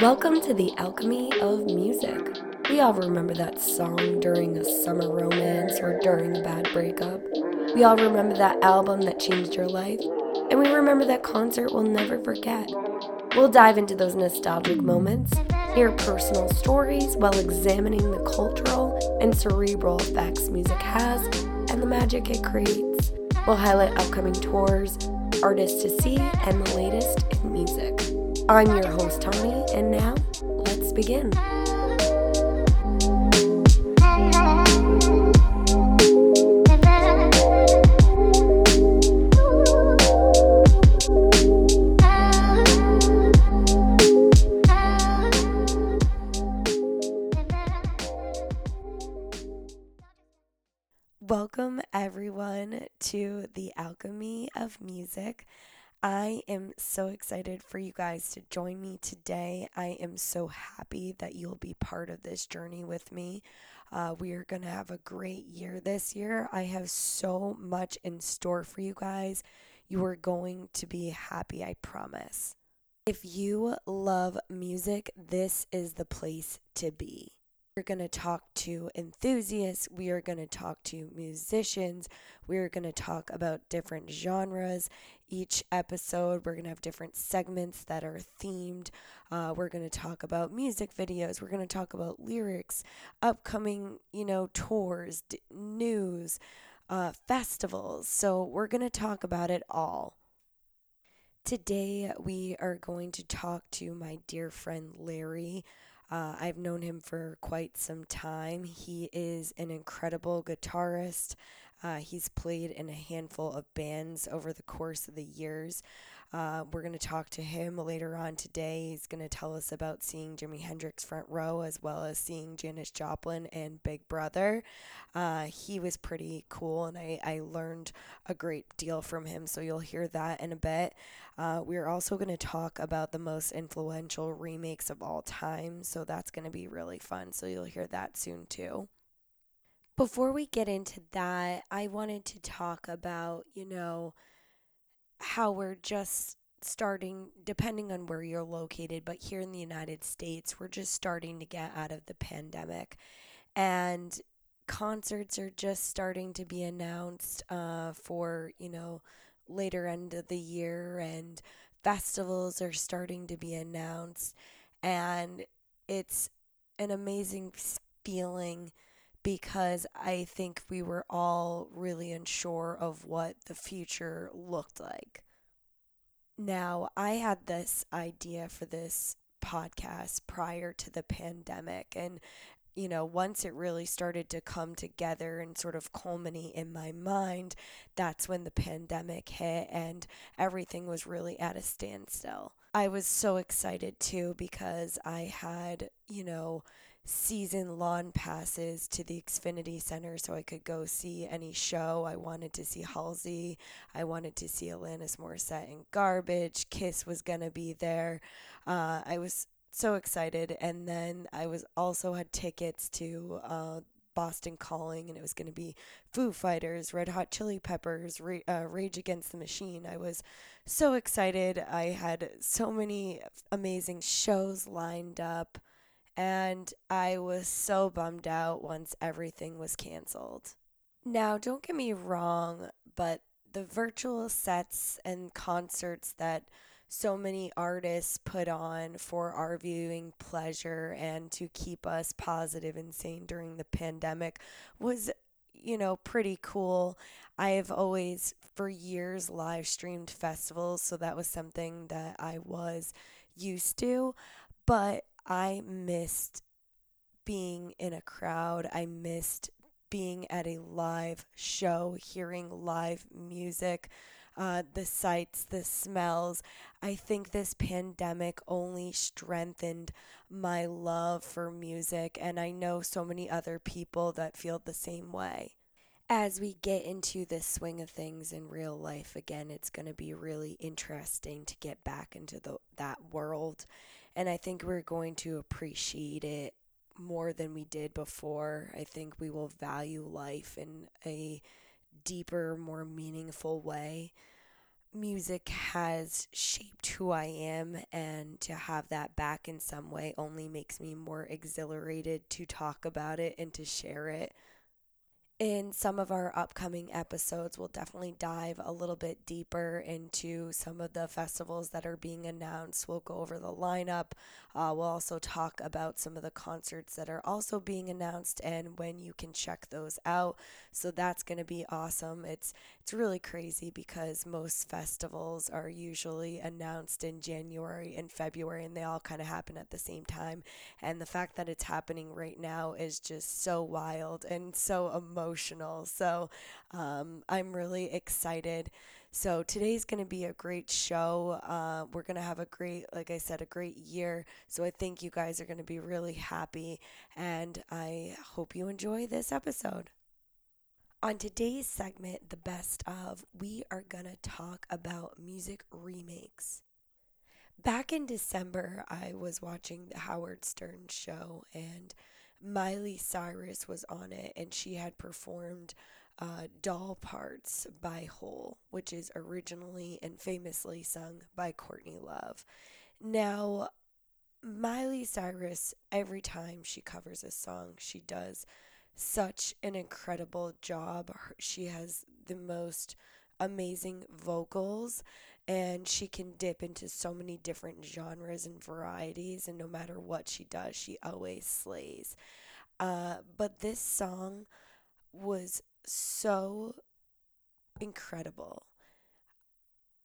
Welcome to the alchemy of music. We all remember that song during a summer romance or during a bad breakup. We all remember that album that changed your life. And we remember that concert we'll never forget. We'll dive into those nostalgic moments, hear personal stories while examining the cultural and cerebral effects music has and the magic it creates. We'll highlight upcoming tours, artists to see, and the latest in music. I'm your host, Tony, and now let's begin. Welcome, everyone, to the alchemy of music. I am so excited for you guys to join me today. I am so happy that you'll be part of this journey with me. Uh, we are going to have a great year this year. I have so much in store for you guys. You are going to be happy, I promise. If you love music, this is the place to be. We're going to talk to enthusiasts. We are going to talk to musicians. We are going to talk about different genres. Each episode, we're going to have different segments that are themed. Uh, we're going to talk about music videos. We're going to talk about lyrics, upcoming, you know, tours, d- news, uh, festivals. So we're going to talk about it all. Today, we are going to talk to my dear friend Larry. Uh, I've known him for quite some time. He is an incredible guitarist. Uh, he's played in a handful of bands over the course of the years. Uh, we're going to talk to him later on today. He's going to tell us about seeing Jimi Hendrix front row as well as seeing Janis Joplin and Big Brother. Uh, he was pretty cool, and I, I learned a great deal from him, so you'll hear that in a bit. Uh, we're also going to talk about the most influential remakes of all time, so that's going to be really fun. So you'll hear that soon too. Before we get into that, I wanted to talk about, you know, how we're just starting, depending on where you're located, but here in the United States, we're just starting to get out of the pandemic. And concerts are just starting to be announced uh, for, you know, later end of the year, and festivals are starting to be announced. And it's an amazing feeling because I think we were all really unsure of what the future looked like. Now, I had this idea for this podcast prior to the pandemic, and you know, once it really started to come together and sort of culminate in my mind, that's when the pandemic hit and everything was really at a standstill. I was so excited too because I had, you know, season lawn passes to the Xfinity Center so I could go see any show. I wanted to see Halsey. I wanted to see Alanis Morissette and Garbage. Kiss was going to be there. Uh, I was so excited. And then I was also had tickets to uh, Boston Calling, and it was going to be Foo Fighters, Red Hot Chili Peppers, Ra- uh, Rage Against the Machine. I was so excited. I had so many amazing shows lined up and I was so bummed out once everything was canceled. Now, don't get me wrong, but the virtual sets and concerts that so many artists put on for our viewing pleasure and to keep us positive and sane during the pandemic was, you know, pretty cool. I have always, for years, live streamed festivals, so that was something that I was used to. But I missed being in a crowd. I missed being at a live show, hearing live music, uh, the sights, the smells. I think this pandemic only strengthened my love for music, and I know so many other people that feel the same way. As we get into the swing of things in real life again, it's going to be really interesting to get back into the, that world and I think we're going to appreciate it more than we did before. I think we will value life in a deeper, more meaningful way. music has shaped who I am, and to have that back in some way only makes me more exhilarated to talk about it and to share it in some of our upcoming episodes, we'll definitely dive a little bit deeper into some of the festivals that are being announced. We'll go over the lineup. Uh, we'll also talk about some of the concerts that are also being announced and when you can check those out. So that's going to be awesome. It's it's really crazy because most festivals are usually announced in January and February, and they all kind of happen at the same time. And the fact that it's happening right now is just so wild and so emotional emotional. So um, I'm really excited. So today's going to be a great show. Uh, we're going to have a great, like I said, a great year. So I think you guys are going to be really happy. And I hope you enjoy this episode. On today's segment, The Best of, we are going to talk about music remakes. Back in December, I was watching the Howard Stern show and Miley Cyrus was on it, and she had performed uh, Doll Parts by Hole, which is originally and famously sung by Courtney Love. Now, Miley Cyrus, every time she covers a song, she does such an incredible job. She has the most amazing vocals and she can dip into so many different genres and varieties and no matter what she does she always slays uh, but this song was so incredible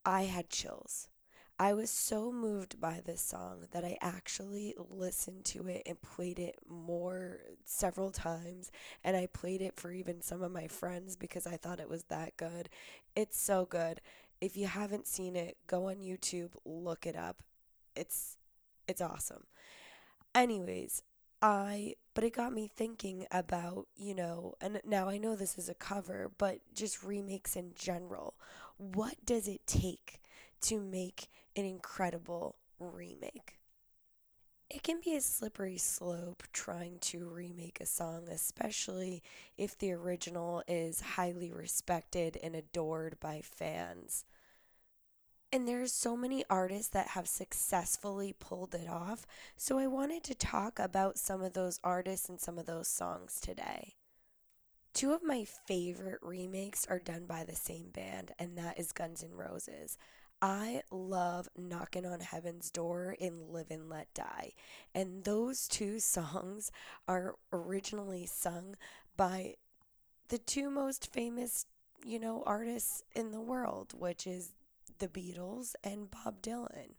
i had chills I was so moved by this song that I actually listened to it and played it more several times. And I played it for even some of my friends because I thought it was that good. It's so good. If you haven't seen it, go on YouTube, look it up. It's it's awesome. Anyways, I but it got me thinking about, you know, and now I know this is a cover, but just remakes in general. What does it take to make an incredible remake. It can be a slippery slope trying to remake a song, especially if the original is highly respected and adored by fans. And there's so many artists that have successfully pulled it off, so I wanted to talk about some of those artists and some of those songs today. Two of my favorite remakes are done by the same band, and that is Guns N' Roses. I love Knocking on Heaven's Door and Live and Let Die. And those two songs are originally sung by the two most famous, you know, artists in the world, which is the Beatles and Bob Dylan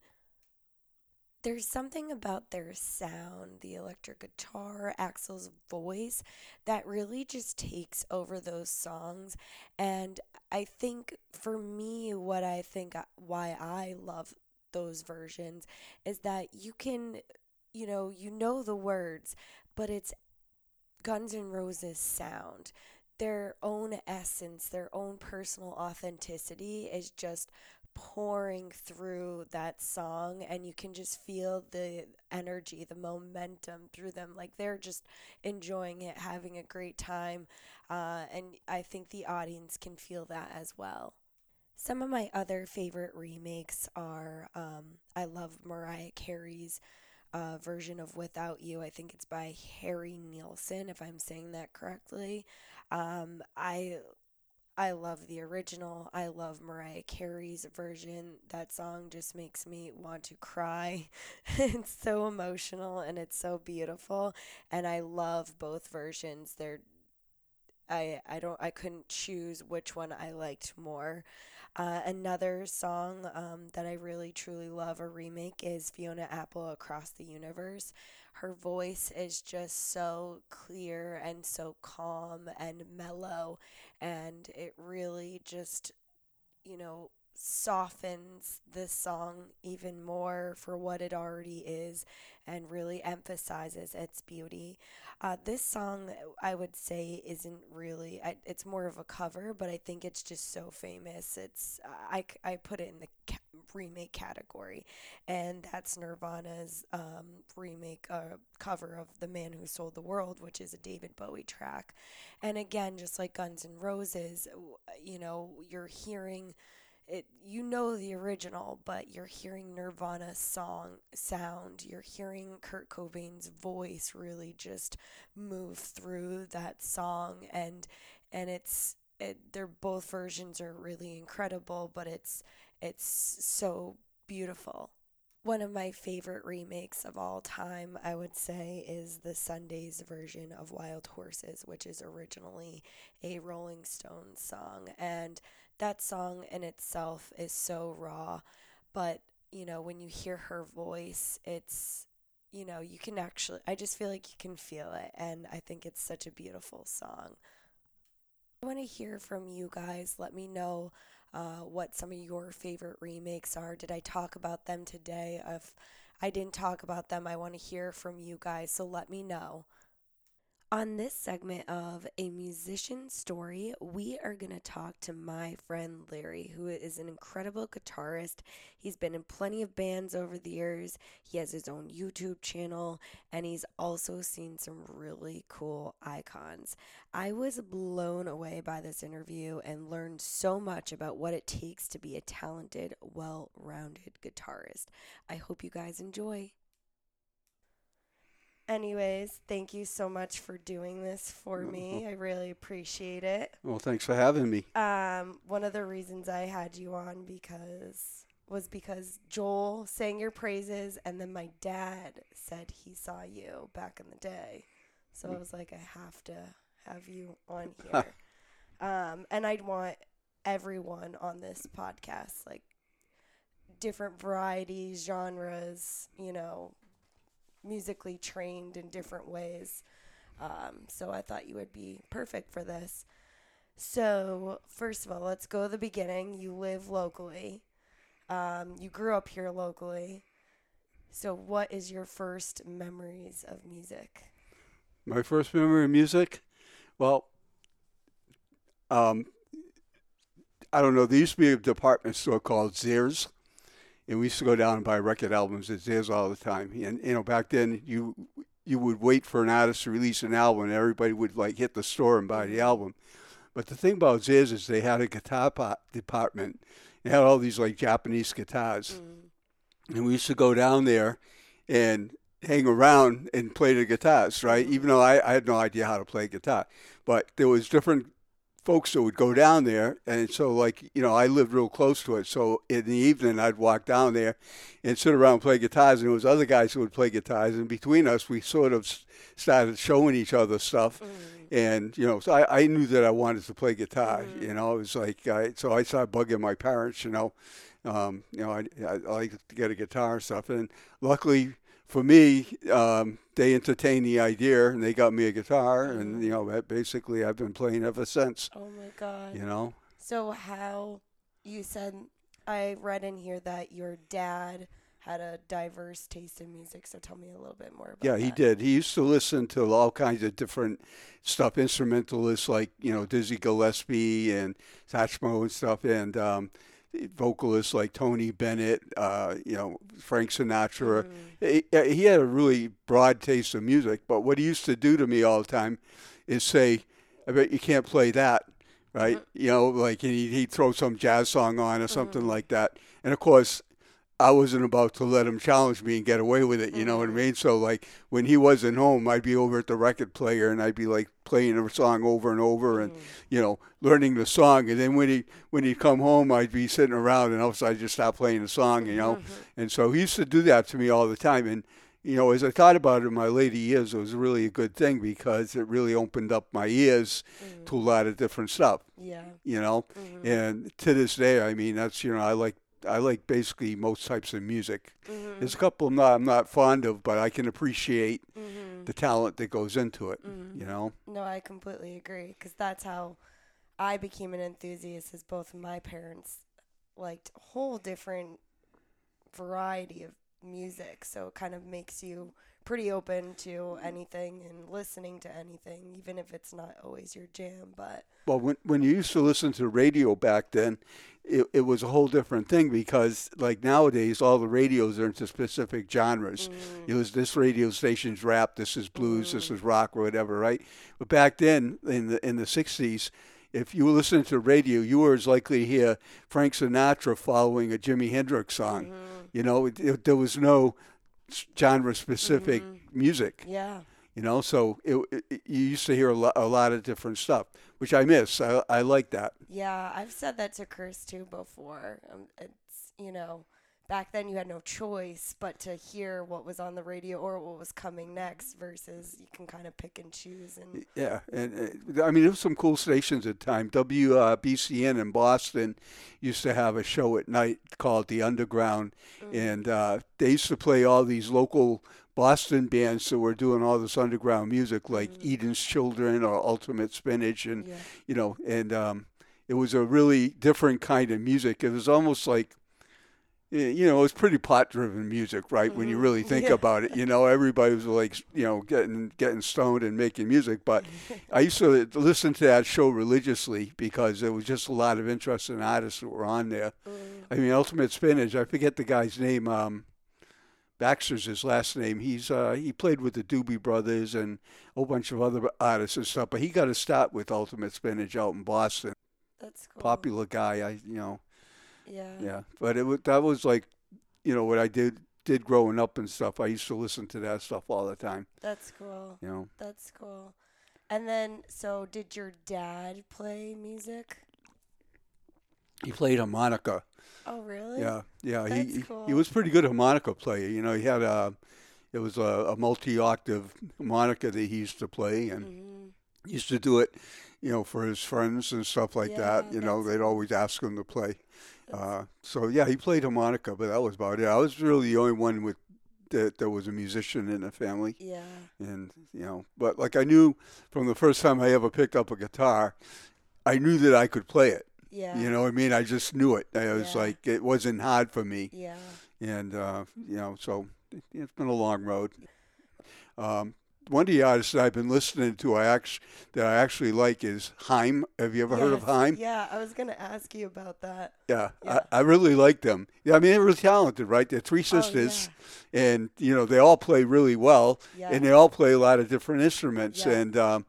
there's something about their sound, the electric guitar, Axl's voice that really just takes over those songs. And I think for me, what I think uh, why I love those versions is that you can, you know, you know the words, but it's Guns N' Roses sound. Their own essence, their own personal authenticity is just pouring through that song and you can just feel the energy, the momentum through them. Like they're just enjoying it, having a great time. Uh, and I think the audience can feel that as well. Some of my other favorite remakes are um, I love Mariah Carey's uh, version of Without You. I think it's by Harry Nilsson, if I'm saying that correctly. Um, I I love the original. I love Mariah Carey's version. That song just makes me want to cry. it's so emotional and it's so beautiful and I love both versions. They're I I don't I couldn't choose which one I liked more. Uh, another song um, that I really truly love a remake is Fiona Apple Across the Universe. Her voice is just so clear and so calm and mellow, and it really just, you know, softens this song even more for what it already is and really emphasizes its beauty. Uh, this song, I would say, isn't really, I, it's more of a cover, but I think it's just so famous. It's, I, I put it in the remake category, and that's Nirvana's um, remake uh, cover of The Man Who Sold the World, which is a David Bowie track. And again, just like Guns N' Roses, you know, you're hearing it you know the original, but you're hearing Nirvana's song sound. You're hearing Kurt Cobain's voice really just move through that song and and it's it, they're both versions are really incredible, but it's it's so beautiful. One of my favorite remakes of all time, I would say, is the Sundays version of Wild Horses, which is originally a Rolling Stones song. And that song in itself is so raw, but you know, when you hear her voice, it's you know, you can actually I just feel like you can feel it and I think it's such a beautiful song. I want to hear from you guys. Let me know uh, what some of your favorite remakes are. Did I talk about them today? If I didn't talk about them, I want to hear from you guys. So let me know. On this segment of A Musician Story, we are going to talk to my friend Larry, who is an incredible guitarist. He's been in plenty of bands over the years. He has his own YouTube channel, and he's also seen some really cool icons. I was blown away by this interview and learned so much about what it takes to be a talented, well rounded guitarist. I hope you guys enjoy. Anyways, thank you so much for doing this for me. I really appreciate it. Well, thanks for having me. Um, one of the reasons I had you on because was because Joel sang your praises and then my dad said he saw you back in the day. So I was like I have to have you on here. um, and I'd want everyone on this podcast like different varieties, genres, you know, musically trained in different ways. Um, so I thought you would be perfect for this. So, first of all, let's go to the beginning. You live locally, um, you grew up here locally. So, what is your first memories of music? My first memory of music? Well, um, I don't know. There used to be a department store called Zayre's and we used to go down and buy record albums at Zayre's all the time. And you know, back then you you would wait for an artist to release an album, and everybody would like hit the store and buy the album. But the thing about Zayre's is they had a guitar department. They had all these like Japanese guitars, mm. and we used to go down there and hang around and play the guitars, right? Even though I, I had no idea how to play guitar, but there was different folks that would go down there, and so like you know, I lived real close to it. So in the evening, I'd walk down there and sit around and play guitars, and there was other guys who would play guitars, and between us, we sort of started showing each other stuff. Mm. And you know, so I, I knew that I wanted to play guitar. Mm. You know, it was like I, so I started bugging my parents. You know, um, you know, I, I, I like to get a guitar and stuff, and luckily for me, um, they entertained the idea and they got me a guitar, and you know, basically, I've been playing ever since. Oh my god! You know. So how you said I read in here that your dad had a diverse taste in music. So tell me a little bit more about Yeah, he did. He used to listen to all kinds of different stuff, instrumentalists like, you know, Dizzy Gillespie and Satchmo and stuff. And um, vocalists like Tony Bennett, uh, you know, Frank Sinatra. Mm. He, he, had a really broad taste of music, but what he used to do to me all the time is say, I bet you can't play that, right? Mm-hmm. You know, like he'd, he'd, throw some jazz song on or something mm-hmm. like that. And of course, I wasn't about to let him challenge me and get away with it. You know what I mm-hmm. mean? So like when he wasn't home, I'd be over at the record player and I'd be like playing a song over and over and mm. you know learning the song. And then when he when he'd come home, I'd be sitting around and else I'd just stop playing the song. You know, mm-hmm. and so he used to do that to me all the time. And you know, as I thought about it in my later years, it was really a good thing because it really opened up my ears mm. to a lot of different stuff. Yeah. You know, mm-hmm. and to this day, I mean, that's you know, I like I like basically most types of music. Mm-hmm. There's a couple not, I'm not fond of, but I can appreciate mm-hmm. the talent that goes into it. Mm-hmm. You know. No, I completely agree because that's how I became an enthusiast. As both my parents liked a whole different variety of music, so it kind of makes you pretty open to anything and listening to anything, even if it's not always your jam. But well, when when you used to listen to radio back then, it, it was a whole different thing because like nowadays all the radios are into specific genres. Mm. It was this radio station's rap, this is blues, mm. this is rock or whatever, right? But back then in the in the '60s if you were listening to the radio, you were as likely to hear Frank Sinatra following a Jimi Hendrix song. Mhm. You know, it, it, there was no genre specific Mhm. music. Yeah. You know, so it, it, you used to hear a lot, a lot of different stuff, which I miss. I, I like that. Yeah, I've said that to Chris too before. Um, it's you know, back then you had no choice but to hear what was on the radio or what was coming next, versus you can kind of pick and choose. And Yeah, and uh, I mean, there was some cool stations at the time. WBCN in Boston used to have a show at night called The Underground, Mm. and uh, they used to play all these local Boston bands that were doing all this underground music, like Mm. Eden's Children or Ultimate Spinach, and yeah, you know, and um, it was a really different kind of music. It was almost like, you know, it was pretty pot-driven music, right? When you Mhm. really think Yeah. about it, you know, everybody was like, you know, getting getting stoned and making music. But I used to listen to that show religiously because there was just a lot of interesting artists that were on there. Mm. I mean, Ultimate Spinach. I forget the guy's name. Um, Baxter's his last name. He's uh, he played with the Doobie Brothers and a whole bunch of other artists and stuff. But he got a start with Ultimate Spinach out in Boston. that's cool. Popular guy. I you know Yeah. yeah. But it wa- that was like you know what I did did growing up and stuff. I used to listen to that stuff all the time. That's cool. You know. That's cool. And then, so did your dad play music? He played harmonica. Oh, really? Yeah, yeah. He, That's he he was pretty good harmonica player. You know, he had a it was a, a multi-octave harmonica that he used to play, and hmm he used to do it, you know, for his friends and stuff like that. You know, they'd always ask him to play. Uh, so yeah, he played harmonica, but that was about it. I was really the only one with that there was a musician in the family, yeah. and you know, but like I knew from the first time I ever picked up a guitar, I knew that I could play it. Yeah. You know what I mean? I just knew it. I was Yeah. like, it wasn't hard for me Yeah. and uh, you know, so it- it's been a long road. Um, one of the artists that I've been listening to, I actually that I actually like is Haim. Have you ever heard of Yes. Haim? Yeah, I was gonna ask you about that. Yeah, Yeah. I, I really like them. Yeah, I mean they're really talented, right? They're three sisters, and you know they all play really well, Oh, Yeah. and they all play a lot of different instruments. Yeah. And um,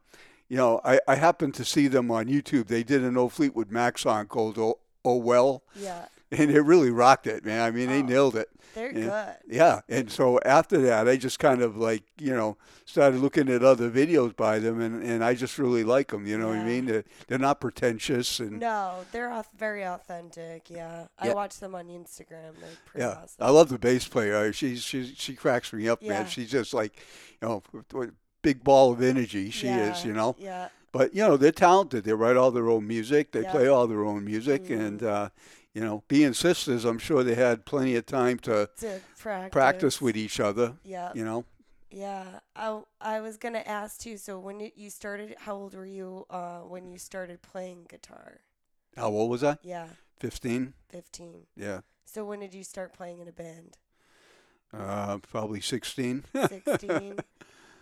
you know, I, I happened to see them on YouTube. They did an old Fleetwood Mac song called "Oh, oh Well," yeah. and it really rocked it, man. I mean, they Oh. nailed it. They're Yeah. good. Yeah, and so after that, I just kind of like you know started looking at other videos by them, and, and I just really like them. You know what I mean? They're, they're not pretentious, and No, they're very authentic. Yeah. I watch them on Instagram. They're pretty yeah, awesome. I love the bass player. She's she she cracks me up, Yeah. man. She's just like you know big ball of energy she is. You know, Yeah. but you know they're talented. They write all their own music. They Yeah. play all their own music, Mhm. and uh, you know, being sisters, I'm sure they had plenty of time to To practice. practice with each other. Yeah. You know. Yeah. I, I was gonna ask too. So when you started, how old were you uh, when you started playing guitar? How old was I? Yeah, Fifteen. fifteen. Yeah. So when did you start playing in a band? Uh, probably 16. Sixteen.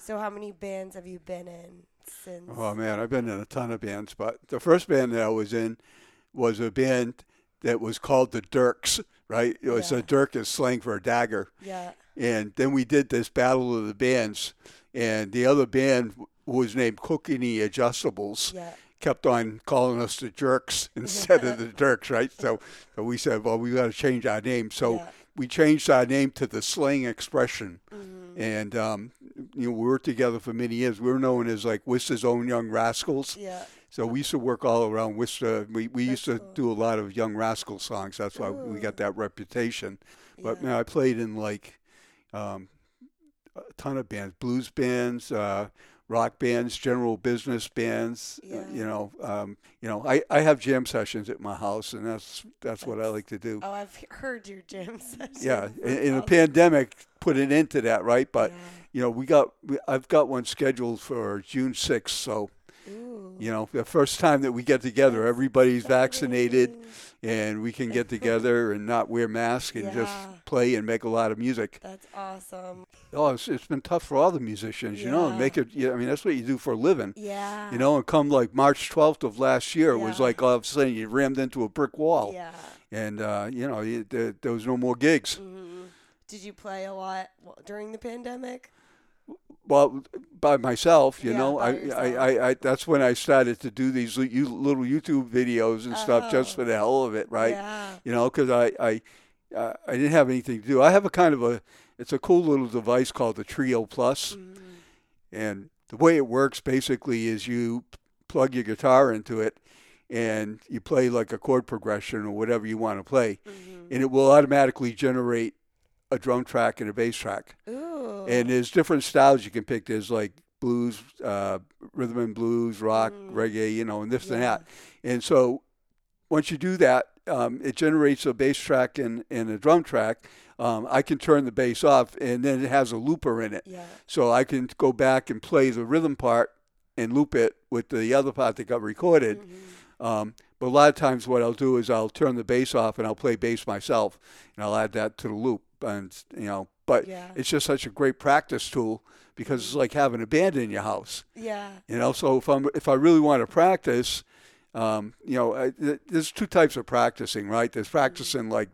So how many bands have you been in since? oh man, I've been in a ton of bands, but the first band that I was in was a band that was called the Dirks, right? It was Yeah. a Dirk is slang for a dagger. Yeah. And then we did this battle of the bands, and the other band was named Cook and Adjustables. Yeah. Kept on calling us the Jerks instead of the Dirks, right? So, so we said, well, we got to change our name. So yeah. we changed our name to the Slang Expression. Mhm. and um, you know we worked together for many years. We were known as like Worcester's own young rascals. Yeah. So we used to work all around Worcester. We we used to do a lot of young rascal songs. That's why we got that reputation. But yeah. man, I played in like um, a ton of bands, blues bands, uh, rock bands, general business bands. uh, you know, um, you know, I, I have jam sessions at my house, and that's that's what I like to do. Oh, I've heard your jam sessions. Yeah, in, in a pandemic, put an end to that, right? But Yeah. you know, we got we, I've got one scheduled for June sixth. So Ooh. you know, the first time that we get together, everybody's vaccinated, and we can get together and not wear masks and just play and make a lot of music. That's awesome. Oh, it's, it's been tough for all the musicians, you know, make it. Yeah, I mean, that's what you do for a living. Yeah. You know, and come like March 12th of last year, it was like all of a sudden you rammed into a brick wall, Yeah. and uh, you know, you, there, there was no more gigs. hmm Did you play a lot during the pandemic? Well, by myself, you Yeah, know, I. I, I, I, that's when I started to do these little YouTube videos and stuff just Oh. for the hell of it, right? Yeah. You know, because I, I, uh, I didn't have anything to do. I have a kind of a, it's a cool little device called the Trio Plus, Mm, and the way it works basically is you plug your guitar into it, and you play like a chord progression or whatever you want to play, mhm. and it will automatically generate a drum track and a bass track. Ooh. And there's different styles you can pick. There's like blues, uh, rhythm and blues, rock, Mm. reggae, you know, and this and that. And so once you do that, um, it generates a bass track and, and a drum track. Um, I can turn the bass off, and then it has a looper in it. Yeah. So I can go back and play the rhythm part and loop it with the other part that got recorded. Mhm. Um, but a lot of times, what I'll do is I'll turn the bass off and I'll play bass myself, and I'll add that to the loop. And you know, but Yeah. it's just such a great practice tool because it's like having a band in your house. Yeah. You know, so if I'm if I really want to practice, um, you know, I, th- there's two types of practicing, right? There's practicing like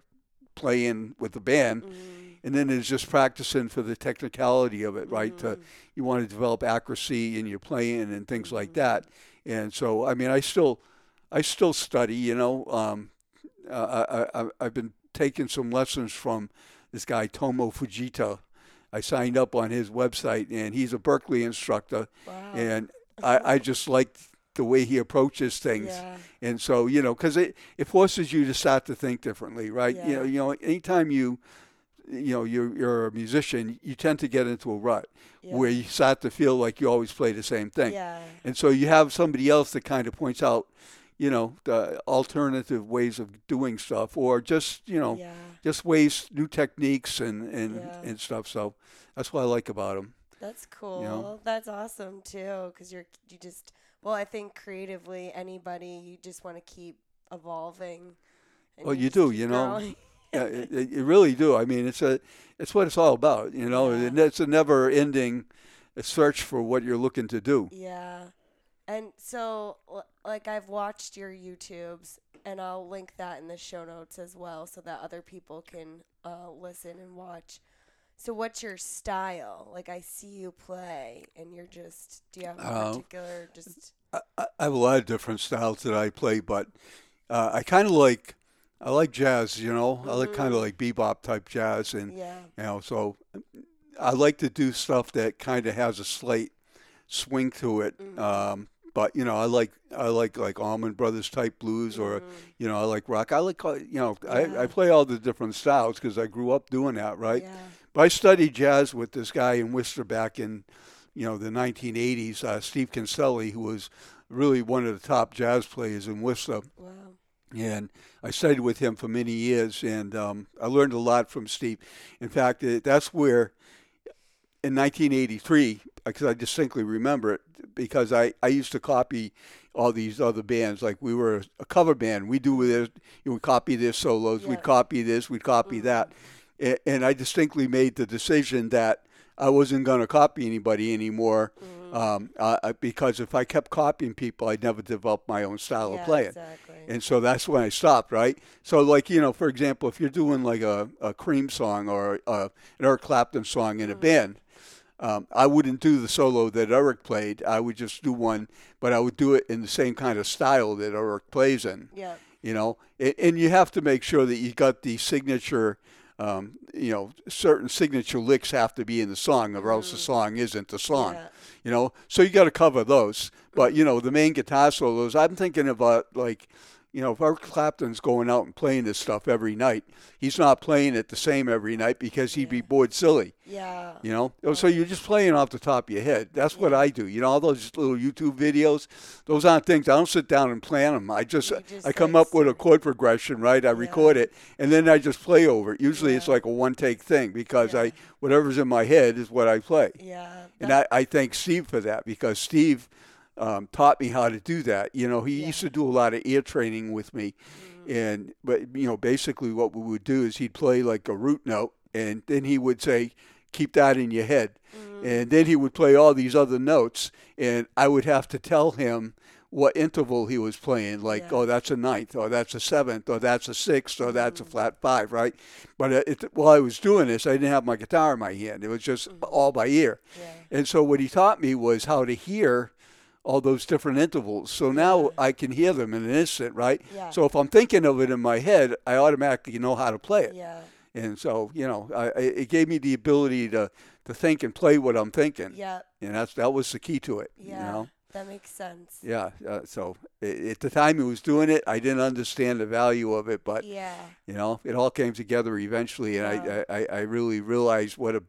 playing with the band, Mm, and then there's just practicing for the technicality of it, right? To, mhm. you want to develop accuracy in your playing and things like Mhm. that. And so, I mean, I still, I still study. You know, um, uh, I, I, I've been taking some lessons from this guy Tomo Fujita. I signed up on his website, and he's a Berklee instructor, Wow. and I, I just like the way he approaches things. Yeah. And so, you know, because it, it forces you to start to think differently, right? You know, Yeah. you know, anytime you, you know, you're you're a musician, you tend to get into a rut Yeah. where you start to feel like you always play the same thing. Yeah. And so you have somebody else that kind of points out, you know, the alternative ways of doing stuff, or just you know, Yeah. just ways, new techniques and and Yeah. and stuff. So that's what I like about them. That's cool. know? That's awesome too, because you're you just well, I think creatively, anybody you just want to keep evolving. Well, you just do, you know. Yeah, it, it, you really do. I mean, it's a, it's what it's all about. You know, Yeah. and it's a never-ending search for what you're looking to do. Yeah. And so, like, I've watched your YouTubes, and I'll link that in the show notes as well so that other people can uh, listen and watch. So, what's your style? Like, I see you play, and you're just, do you have a Uh, particular, just, I, I have a lot of different styles that I play, but uh, I kind of like, I like jazz. You know, I like kind of like bebop type jazz, and yeah. you know, so I like to do stuff that kind of has a slight swing to it. Mhm. Um, but you know, I like I like like Allman Brothers type blues, or Mhm. you know, I like rock. I like you know, Yeah. I, I play all the different styles because I grew up doing that, right? Yeah. But I studied jazz with this guy in Worcester back in, you know, the 1980s, uh, Steve Kinselli, who was really one of the top jazz players in Worcester. Wow. And I studied with him for many years, and um, I learned a lot from Steve. In fact, it, that's where, in 1983, because I distinctly remember it, because I, I used to copy all these other bands. Like we were a cover band. We do this, you would copy their solos, Yeah. we'd copy this, we'd copy Mhm. that. A- And I distinctly made the decision that I wasn't going to copy anybody anymore Mhm. um, uh, because if I kept copying people, I'd never develop my own style yeah, of playing. Exactly. And so that's when I stopped, right? So, like, you know, for example, if you're doing like a, a Cream song or uh, an Eric Clapton song in a Mhm. band, um, I wouldn't do the solo that Eric played. I would just do one, but I would do it in the same kind of style that Eric plays in, yeah. you know? And, and you have to make sure that you got the signature, um, you know, certain signature licks have to be in the song, or else the Mhm. song isn't the song Yeah. you know so you got to cover those but you know the main guitar solos i'm thinking about like you know if eric clapton's going out and playing this stuff every night he's not playing it the same every night because he'd be bored silly. Yeah. you know? Oh, so you're just playing off the top of your head. That's what i do. You know all those little youtube videos those aren't things. I don't sit down and plan them i just, just, i come like, up with a chord progression right? I Yeah. record it and then i just play over it. Usually it's like a one take thing because Yeah. i whatever's in my head is what i play. Yeah. and I, I thank Steve for that because Steve um, taught me how to do that. You know, he Yeah. used to do a lot of ear training with me, Mhm. and but you know, basically what we would do is he'd play like a root note, and then he would say, "Keep that in your head," Mhm. and then he would play all these other notes, and I would have to tell him what interval he was playing. Like, Yeah. oh, that's a ninth, or that's a seventh, or that's a sixth, or that's Mm-hmm. a flat five, right? But uh, it, while I was doing this, I didn't have my guitar in my hand. It was just Mm-hmm. all by ear. Yeah. And so what he taught me was how to hear all those different intervals. So now I can hear them in an instant, right? Yeah. So if I'm thinking of it in my head, I automatically know how to play it. Yeah. And so, you know, I, it gave me the ability to, to think and play what I'm thinking. Yeah. And that's that was the key to it. Yeah. You know? That makes sense. Yeah. Uh, so i at the time he was doing it, I didn't understand the value of it, but Yeah. you know, it all came together eventually, and Yeah. I, I, I really realized what a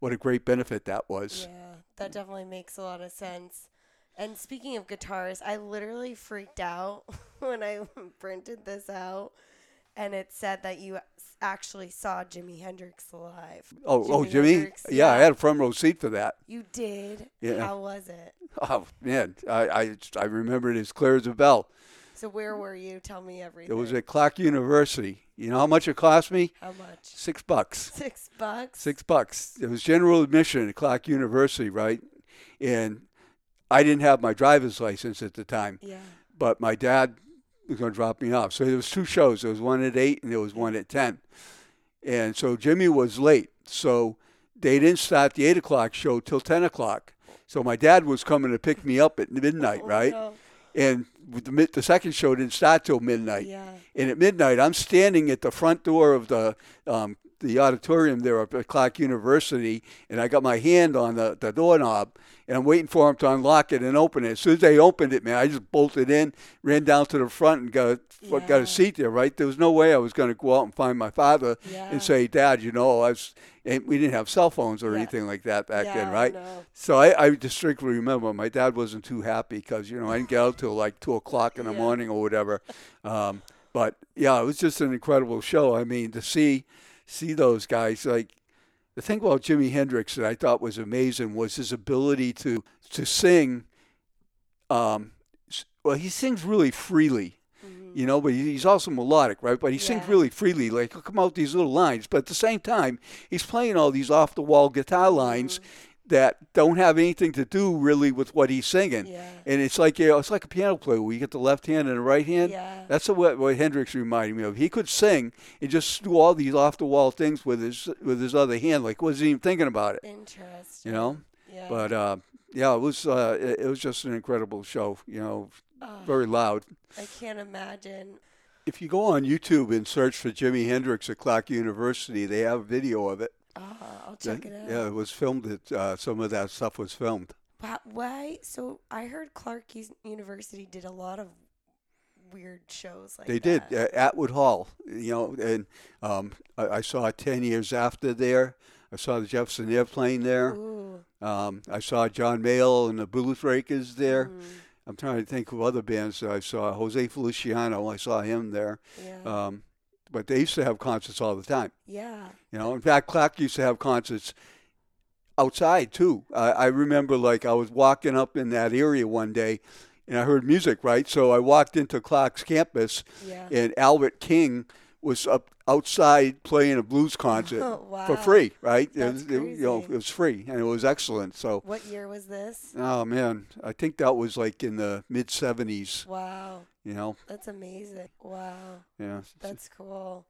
what a great benefit that was. Yeah, that definitely makes a lot of sense. And speaking of guitars, I literally freaked out when I printed this out and it said that you actually saw Jimi Hendrix live. Oh, oh, Jimi, Hendrix, yeah, I had a front row seat for that. You did? Yeah. How was it? Oh man, I, I, I remember it as clear as a bell. So where were you? Tell me everything. It was at Clark University. You know how much it cost me? How much? Six bucks. Six bucks? Six bucks. It was general admission at Clark University, right? And I didn't have my driver's license at the time, Yeah. but my dad was going to drop me off. So there was two shows. There was one at eight, and there was one at ten. And so Jimi was late, so they didn't start the eight o'clock show till ten o'clock. So my dad was coming to pick me up at midnight, Oh, right? no. And with the, the second show didn't start till midnight. Yeah. And at midnight, I'm standing at the front door of the um, the auditorium there up at Clark University, and I got my hand on the, the doorknob, and I'm waiting for them to unlock it and open it. As soon as they opened it, man, I just bolted in, ran down to the front, and got a, got a seat there. Right, there was no way I was going to go out and find my father Yeah. and say, "Dad, you know, I was." And we didn't have cell phones or Yeah. anything like that back yeah, then, right? No. So I, I distinctly remember my dad wasn't too happy because you know I didn't get out till like two o'clock in the Yeah. morning or whatever. Um, but yeah, it was just an incredible show. I mean, to see see those guys like the thing about Jimi Hendrix that I thought was amazing was his ability to to sing. Um, well, he sings really freely Mhm. you know, but he's also melodic, right? But he sings really freely, like he'll come out these little lines. But at the same time, he's playing all these off the wall guitar lines that don't have anything to do really with what he's singing. Yeah. And it's like you know, it's like a piano player where you get the left hand and the right hand. Yeah. That's what, what Hendrix reminded me of. He could sing and just do all these off the wall things with his with his other hand, like wasn't even thinking about it. Interesting. You know. Yeah. But uh, yeah, it was uh, it, it was just an incredible show. You know, Oh, very loud. I can't imagine. If you go on YouTube and search for Jimi Hendrix at Clark University, they have a video of it. Ah, I'll check it out. Yeah, it was filmed. At, uh, some of that stuff was filmed. Why? So I heard Clark University did a lot of weird shows like they that. did uh, Atwood Hall, you know, and um, I, I saw it Ten Years After there. I saw the Jefferson Airplane there. Um, I saw John Mayall and the Blues Breakers there. Mm, I'm trying to think of other bands that I saw. Jose Feliciano, I saw him there. yeah. Um, but they used to have concerts all the time. yeah. You know, in fact, Clark used to have concerts outside too. I, I remember like I was walking up in that area one day, and I heard music. Right, so I walked into Clark's campus, Yeah. and Albert King was up outside playing a blues concert Oh, wow. for free. Right, it That's it- you know, crazy. it was free, and it was excellent. So, What year was this? oh man, I think that was like in the mid '70s. Wow. You know, That's amazing. Wow. yeah. That's cool.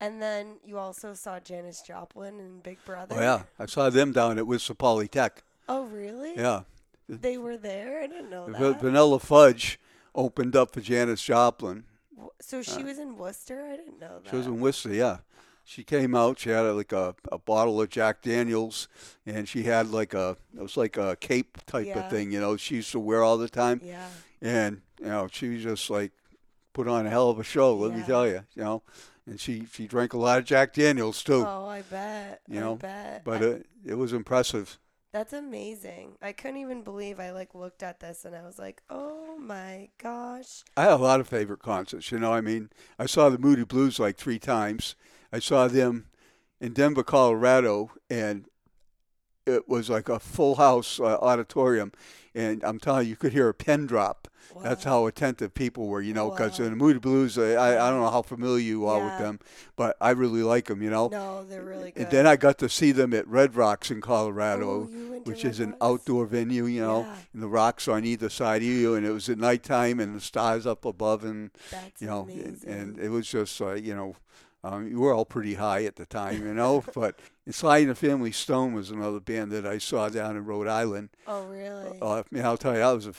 And then you also saw Janis Joplin and Big Brother. Oh yeah, I saw them down at Worcester Polytech. Oh, really? Yeah. They were there? I didn't know that. Vanilla Fudge opened up for Janis Joplin. So she was in Worcester? I didn't know that. Uh, She was in Worcester, yeah. She came out. She had like a, a bottle of Jack Daniels, and she had like a it was like a cape type Yeah. of thing, you know. She used to wear all the time, Yeah. And you know she was just like put on a hell of a show. Let me tell you, you know. And she she drank a lot of Jack Daniels too, Oh, I bet. You I know, bet. but I- it it was impressive. That's amazing. I couldn't even believe I like looked at this and I was like, "Oh my gosh." I had a lot of favorite concerts. You know, I mean, I saw the Moody Blues like three times. I saw them in Denver, Colorado, and it was like a full house uh, auditorium, and I'm telling you, you could hear a pen drop. That's how attentive people were, you know. Because Wow. in the Moody Blues, I, I I don't know how familiar you are Yeah. with them, but I really like them, you know. No, they're really good. And then I got to see them at Red Rocks in Colorado, Oh, you went to which Red is an Rocks? outdoor venue, you know, Yeah. and the rocks on either side of you, and it was at nighttime and the stars up above, and That's you know, and, and it was just, uh, you know, um, you were all pretty high at the time, you know. but Sly and the Family Stone was another band that I saw down in Rhode Island. oh, really? Uh, I mean, I'll tell you, I was a,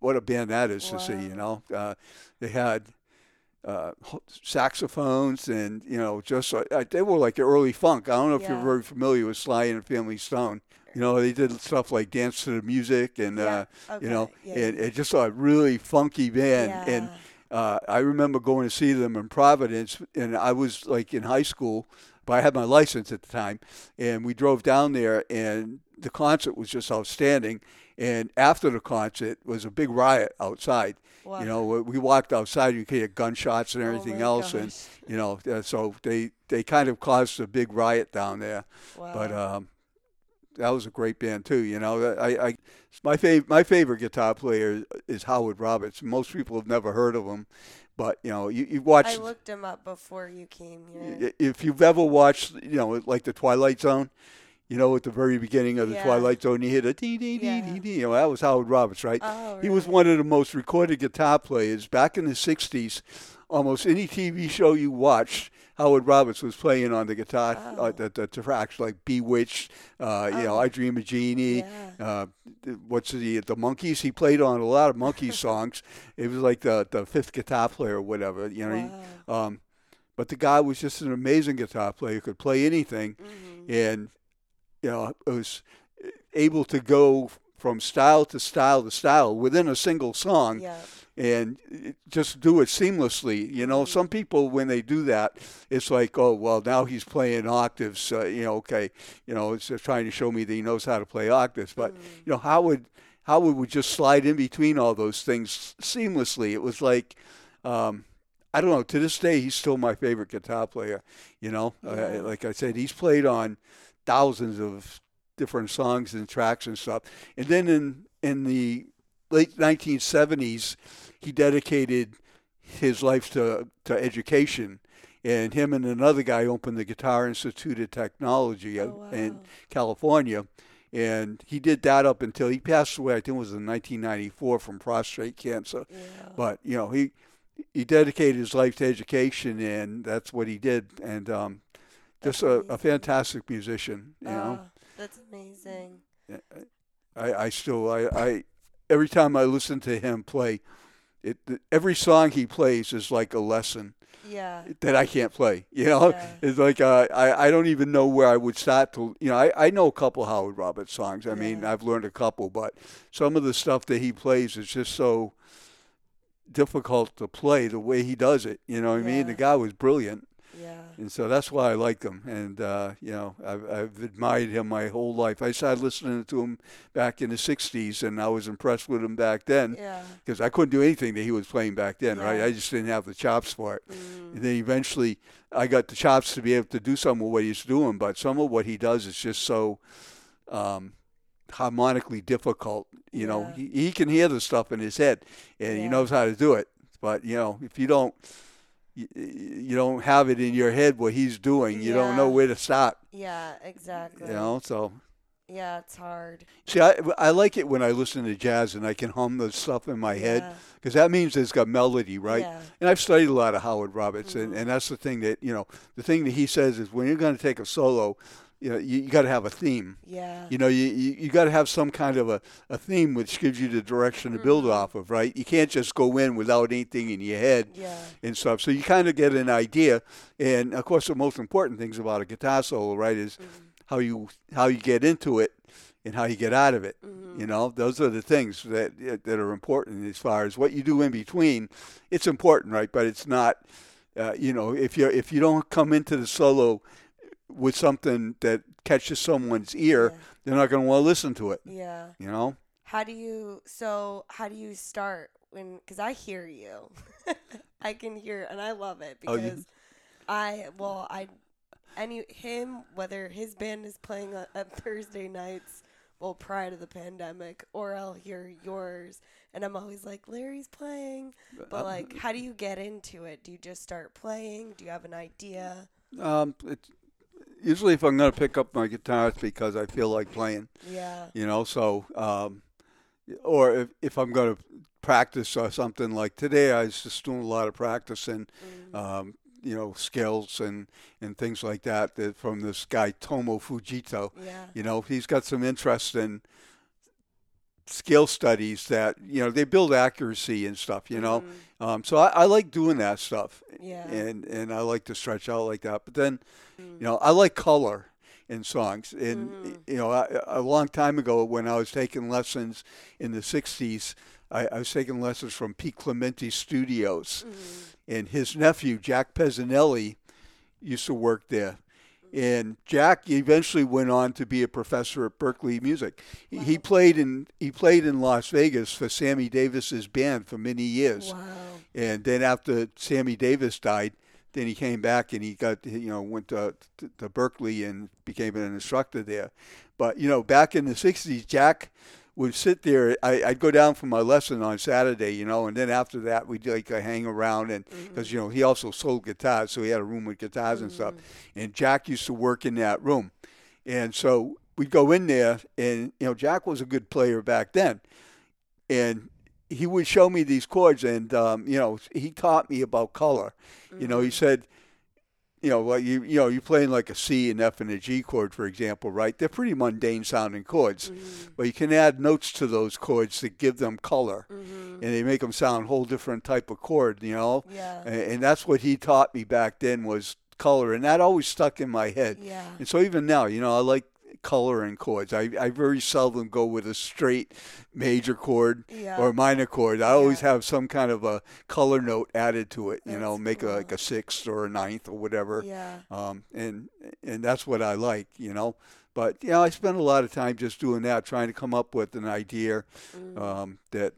what a band that is to see, you know. Uh, they had uh, saxophones and, you know, just, uh, they were like the early funk. I don't know if Yeah. you're very familiar with Sly and the Family Stone. You know, they did stuff like Dance to the Music and, yeah. uh, okay. you know, yeah. and it just a really funky band. And uh, I remember going to see them in Providence, and I was like in high school, but I had my license at the time, and we drove down there, and the concert was just outstanding. And after the concert was a big riot outside. wow. You know, we- walked outside, you could hear gunshots and Oh everything my else, and you know, uh, so they they kind of caused a big riot down there. wow. But um, that was a great band too. You know, I, I my fav- my favorite guitar player is Howard Roberts. Most people have never heard of him, but you know, you you watched. I looked him up before you came here. if you've ever watched, you know, like the Twilight Zone. You know, at the very beginning of the Yeah. Twilight Zone, you hear the dee dee dee dee dee. You know, that was Howard Roberts, right? Oh, right? He was one of the most recorded guitar players back in the '60s. Almost any TV show you watched, Howard Roberts was playing on the guitar, Oh. uh, the, the tracks like "Bewitched," uh, you know, Oh. "I Dream of Jeannie." Yeah. Uh, what's the the Monkees? He played on a lot of Monkees songs. It was like the the fifth guitar player or whatever, you know. he- Wow. um, but the guy was just an amazing guitar player. Could play anything, Mhm. and you know, was able to go from style to style to style within a single song Yeah. and just do it seamlessly. You know, Mhm. some people when they do that, it's like, oh well, now he's playing octaves. Uh, you know, okay, you know, it's just trying to show me that he knows how to play octaves. But Mhm. you know, Howard Howard would we just slide in between all those things seamlessly. It was like. Um, I don't know. To this day, he's still my favorite guitar player. You know, Yeah. uh, like I said, he's played on thousands of different songs and tracks and stuff. And then in in the late 1970s, he dedicated his life to to education. And him and another guy opened the Guitar Institute of Technology Oh, wow. in California. And he did that up until he passed away. I think it was in 1994 from prostate cancer. yeah. But you know, he he dedicated his life to education, and that's what he did. And um, just a, a fantastic musician. You know, Oh, that's amazing. I, I still I, I every time I listen to him play, it every song he plays is like a lesson Yeah. that I can't play. You know, Yeah. it's like uh, I I don't even know where I would start to. You know, I I know a couple Howard Roberts songs. I mean, I've learned a couple, but some of the stuff that he plays is just so difficult to play the way he does it. You know what I mean? The guy was brilliant. Yeah. And so that's why I like him. And, uh, you know, I've, I've admired him my whole life. I started listening to him back in the 60s, and I was impressed with him back then Yeah. because I couldn't do anything that he was playing back then, right? I just didn't have the chops for it. Mm. And then eventually I got the chops to be able to do some of what he's doing, but some of what he does is just so um, harmonically difficult. You know, he, he can hear the stuff in his head and he knows how to do it. But, you know, if you don't, you, you don't have it in your head what he's doing, you don't know where to stop. Yeah. Exactly. you know? So, Yeah, it's hard. see, I, I like it when I listen to jazz and I can hum the stuff in my head Yeah. because that means it's got melody, right? Yeah. And I've studied a lot of Howard Roberts, and, Mhm. and that's the thing that you know. The thing that he says is when you're going to take a solo, you know, you, you got to have a theme. Yeah. You know, you you, you got to have some kind of a, a theme which gives you the direction to build Mhm. off of, right? You can't just go in without anything in your head Yeah. and stuff. So you kind of get an idea, and of course, the most important things about a guitar solo, right, is Mhm. how you how you get into it and how you get out of it. Mhm. You know, those are the things that that are important as far as what you do in between. It's important, right? But it's not. Uh, you know, if you if you don't come into the solo with something that catches someone's ear, Yeah. they're not going to want to listen to it. Yeah. You know. How do you so how do you start when cuz I hear you. I can hear and I love it Oh, you- because I well I any him whether his band is playing on, at Thursday nights, well prior to the pandemic, or I'll hear yours, and I'm always like Larry's playing, but Um, like, how do you get into it? Do you just start playing? Do you have an idea? Um, it's, usually, if I'm going to pick up my guitar, it's because I feel like playing. Yeah. You know, so um, or if, if I'm going to practice or something like today, I was just doing a lot of practice and Mm. um, you know scales and and things like that, that from this guy Tomo Fujita. yeah. You know, he's got some interest in skill studies that you know they build accuracy and stuff. You know, Mhm. um, so I, I like doing that stuff, Yeah. and and I like to stretch out like that. But then, Mm. you know, I like color in songs, and Mhm. you know, I, a long time ago when I was taking lessons in the '60s, I, I was taking lessons from Pete Clementi Studios, Mhm. and his nephew Jack Pezanelli used to work there. And Jack eventually went on to be a professor at Berklee Music. He, he played in he played in Las Vegas for Sammy Davis's band for many years. Wow. And then after Sammy Davis died, then he came back and he got you know went to, to, to Berklee and became an instructor there. But you know back in the '60s, Jack would sit there. I, I'd go down for my lesson on Saturday, you know, and then after that we'd like uh, hang around and because you know he also sold guitars, so he had a room with guitars and stuff. And Jack used to work in that room, and so we'd go in there, and you know Jack was a good player back then, and he would show me these chords, and um, you know he taught me about color. You know, he said, you know, like you you know you're playing like a C, an F, and a G chord, for example, right? They're pretty mundane sounding chords, Mhm. but you can add notes to those chords to give them color, Mhm. and they make them sound a whole different type of chord. You know, Yeah. and, and that's what he taught me back then was color, and that always stuck in my head. Yeah. And so even now, you know, I like color and chords. I, I very seldom go with a straight major chord Yeah. or minor chord. I always Yeah. have some kind of a color note added to it. You know, That's make a, like a sixth or a ninth or whatever. yeah. Um, and and that's what I like. You know. But you know, I spend a lot of time just doing that, trying to come up with an idea Mm. um, that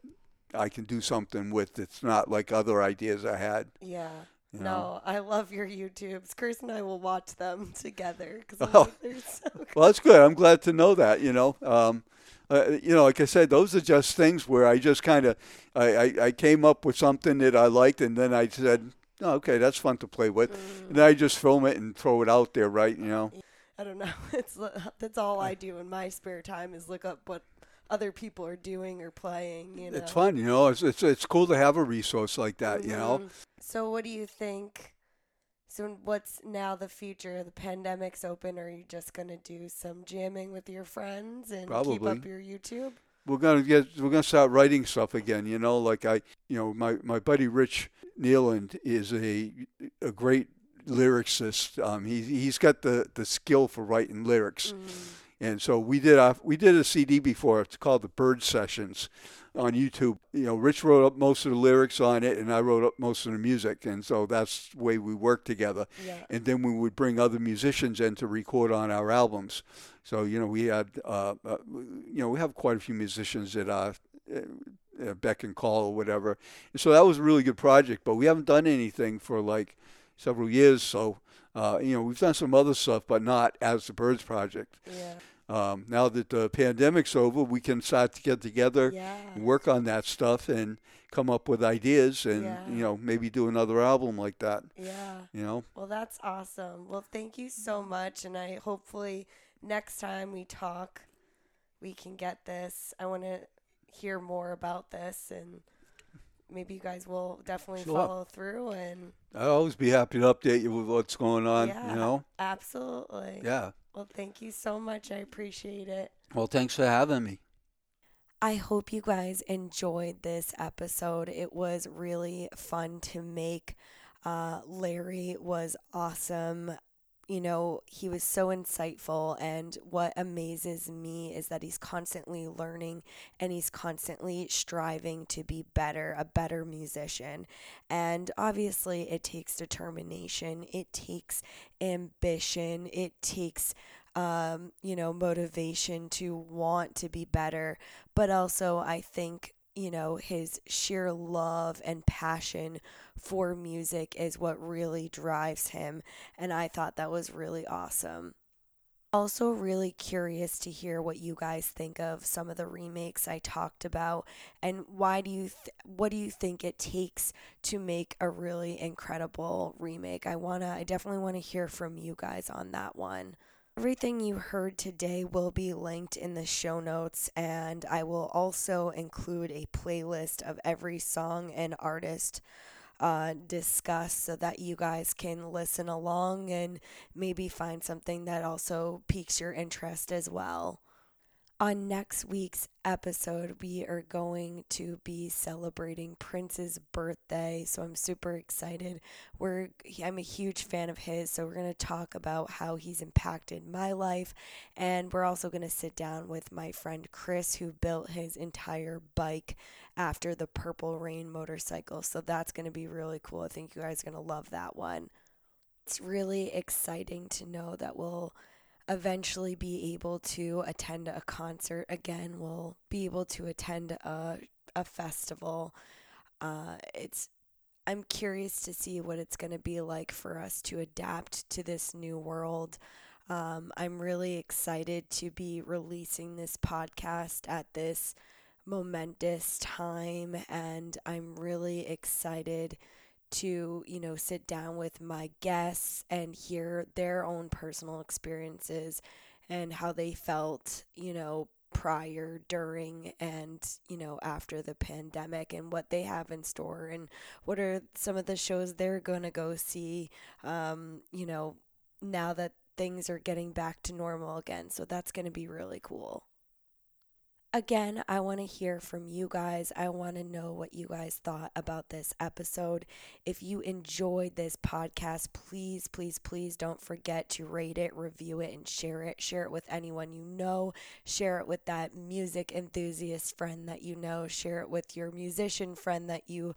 I can do something with. That's not like other ideas I had. Yeah. You know? No, I love your YouTubes. Chris and I will watch them together because Oh. like, they're so good. Well, that's good. I'm glad to know that. You know, um, uh, you know, like I said, those are just things where I just kind of I, I, I came up with something that I liked, and then I said, oh, okay, that's fun to play with, Mm. and then I just film it and throw it out there, right? You know. I don't know. It's that's all I do in my spare time is look up what other people are doing or playing. You know, It's fun, you know. It's, it's it's cool to have a resource like that, you know. Mhm. So, what do you think? So, what's now the future? The pandemic's open. Are you just gonna do some jamming with your friends and keep Probably. up your YouTube? We're gonna get we're gonna start writing stuff again, you know. Like I, you know, my my buddy Rich Nealand is a a great lyricist. Um, he he's got the the skill for writing lyrics. Mm. And so we did a we did a CD before. It's called the Bird Sessions on YouTube. You know, Rich wrote up most of the lyrics on it, and I wrote up most of the music. And so that's the way we worked together. Yeah. And then we would bring other musicians in to record on our albums. So you know, we had uh, uh, you know we have quite a few musicians that are. Uh, uh, beck and call or whatever. And so that was a really good project, but we haven't done anything for like several years. So, uh, you know, we've done some other stuff, but not as the Birds Project. Yeah. Um, now that the pandemic's over, we can start to get together Yeah. and work on that stuff and come up with ideas and, Yeah. you know, maybe do another album like that, Yeah. you know. Well, that's awesome. Well, thank you so much, and I hopefully next time we talk, we can get this. I want to hear more about this, and maybe you guys will definitely Sure. follow through. And I'll always be happy to update you with what's going on, Yeah. you know. absolutely. Yeah. Well, thank you so much. I appreciate it. Well, thanks for having me. I hope you guys enjoyed this episode. It was really fun to make. Uh, Larry was awesome. You know, he was so insightful. And what amazes me is that he's constantly learning and he's constantly striving to be better, a better musician. And obviously, it takes determination, it takes ambition, it takes um, you know, motivation to want to be better. But also, I think you know, his sheer love and passion for music is what really drives him. And I thought that was really awesome. Also, really curious to hear what you guys think of some of the remakes I talked about, and why do you, th- what do you think it takes to make a really incredible remake? I wanna, I definitely want to hear from you guys on that one. Everything you heard today will be linked in the show notes, and I will also include a playlist of every song and artist uh, discussed so that you guys can listen along and maybe find something that also piques your interest as well. On next week's episode, we are going to be celebrating Prince's birthday, so I'm super excited. We're I'm a huge fan of his, so we're going to talk about how he's impacted my life, and we're also going to sit down with my friend Chris who built his entire bike after the Purple Rain motorcycle. So that's going to be really cool. I think you guys are going to love that one. It's really exciting to know that we'll eventually be able to attend a concert again. We'll be able to attend a a festival. Uh, it's I'm curious to see what it's going to be like for us to adapt to this new world. Um, I'm really excited to be releasing this podcast at this momentous time, and I'm really excited to, you know, sit down with my guests and hear their own personal experiences and how they felt, you know, prior, during, and, you know, after the pandemic and what they have in store and what are some of the shows they're going to go see, um, you know, now that things are getting back to normal again. So that's going to be really cool. Again, I want to hear from you guys. I want to know what you guys thought about this episode. If you enjoyed this podcast, please, please, please don't forget to rate it, review it, and share it. Share it with anyone you know. Share it with that music enthusiast friend that you know. Share it with your musician friend that you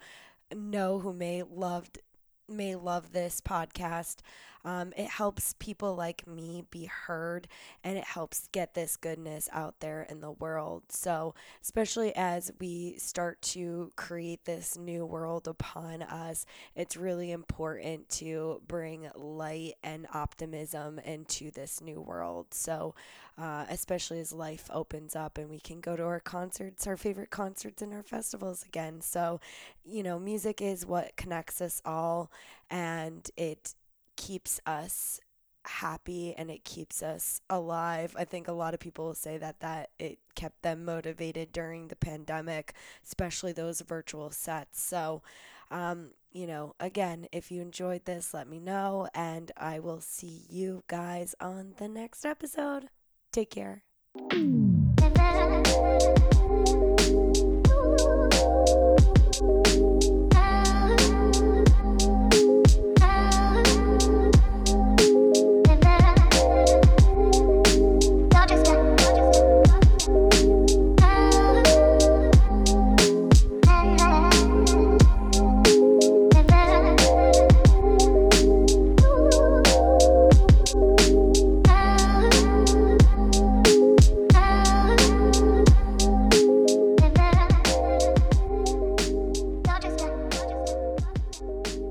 know who may loved may love this podcast. Um, it helps people like me be heard and it helps get this goodness out there in the world. So, especially as we start to create this new world upon us, it's really important to bring light and optimism into this new world. So, uh, especially as life opens up and we can go to our concerts, our favorite concerts, and our festivals again. So, you know, music is what connects us all and it keeps us happy and it keeps us alive. I think a lot of people will say that that it kept them motivated during the pandemic, especially those virtual sets. So, um, you know, again, if you enjoyed this, let me know and I will see you guys on the next episode. Take care.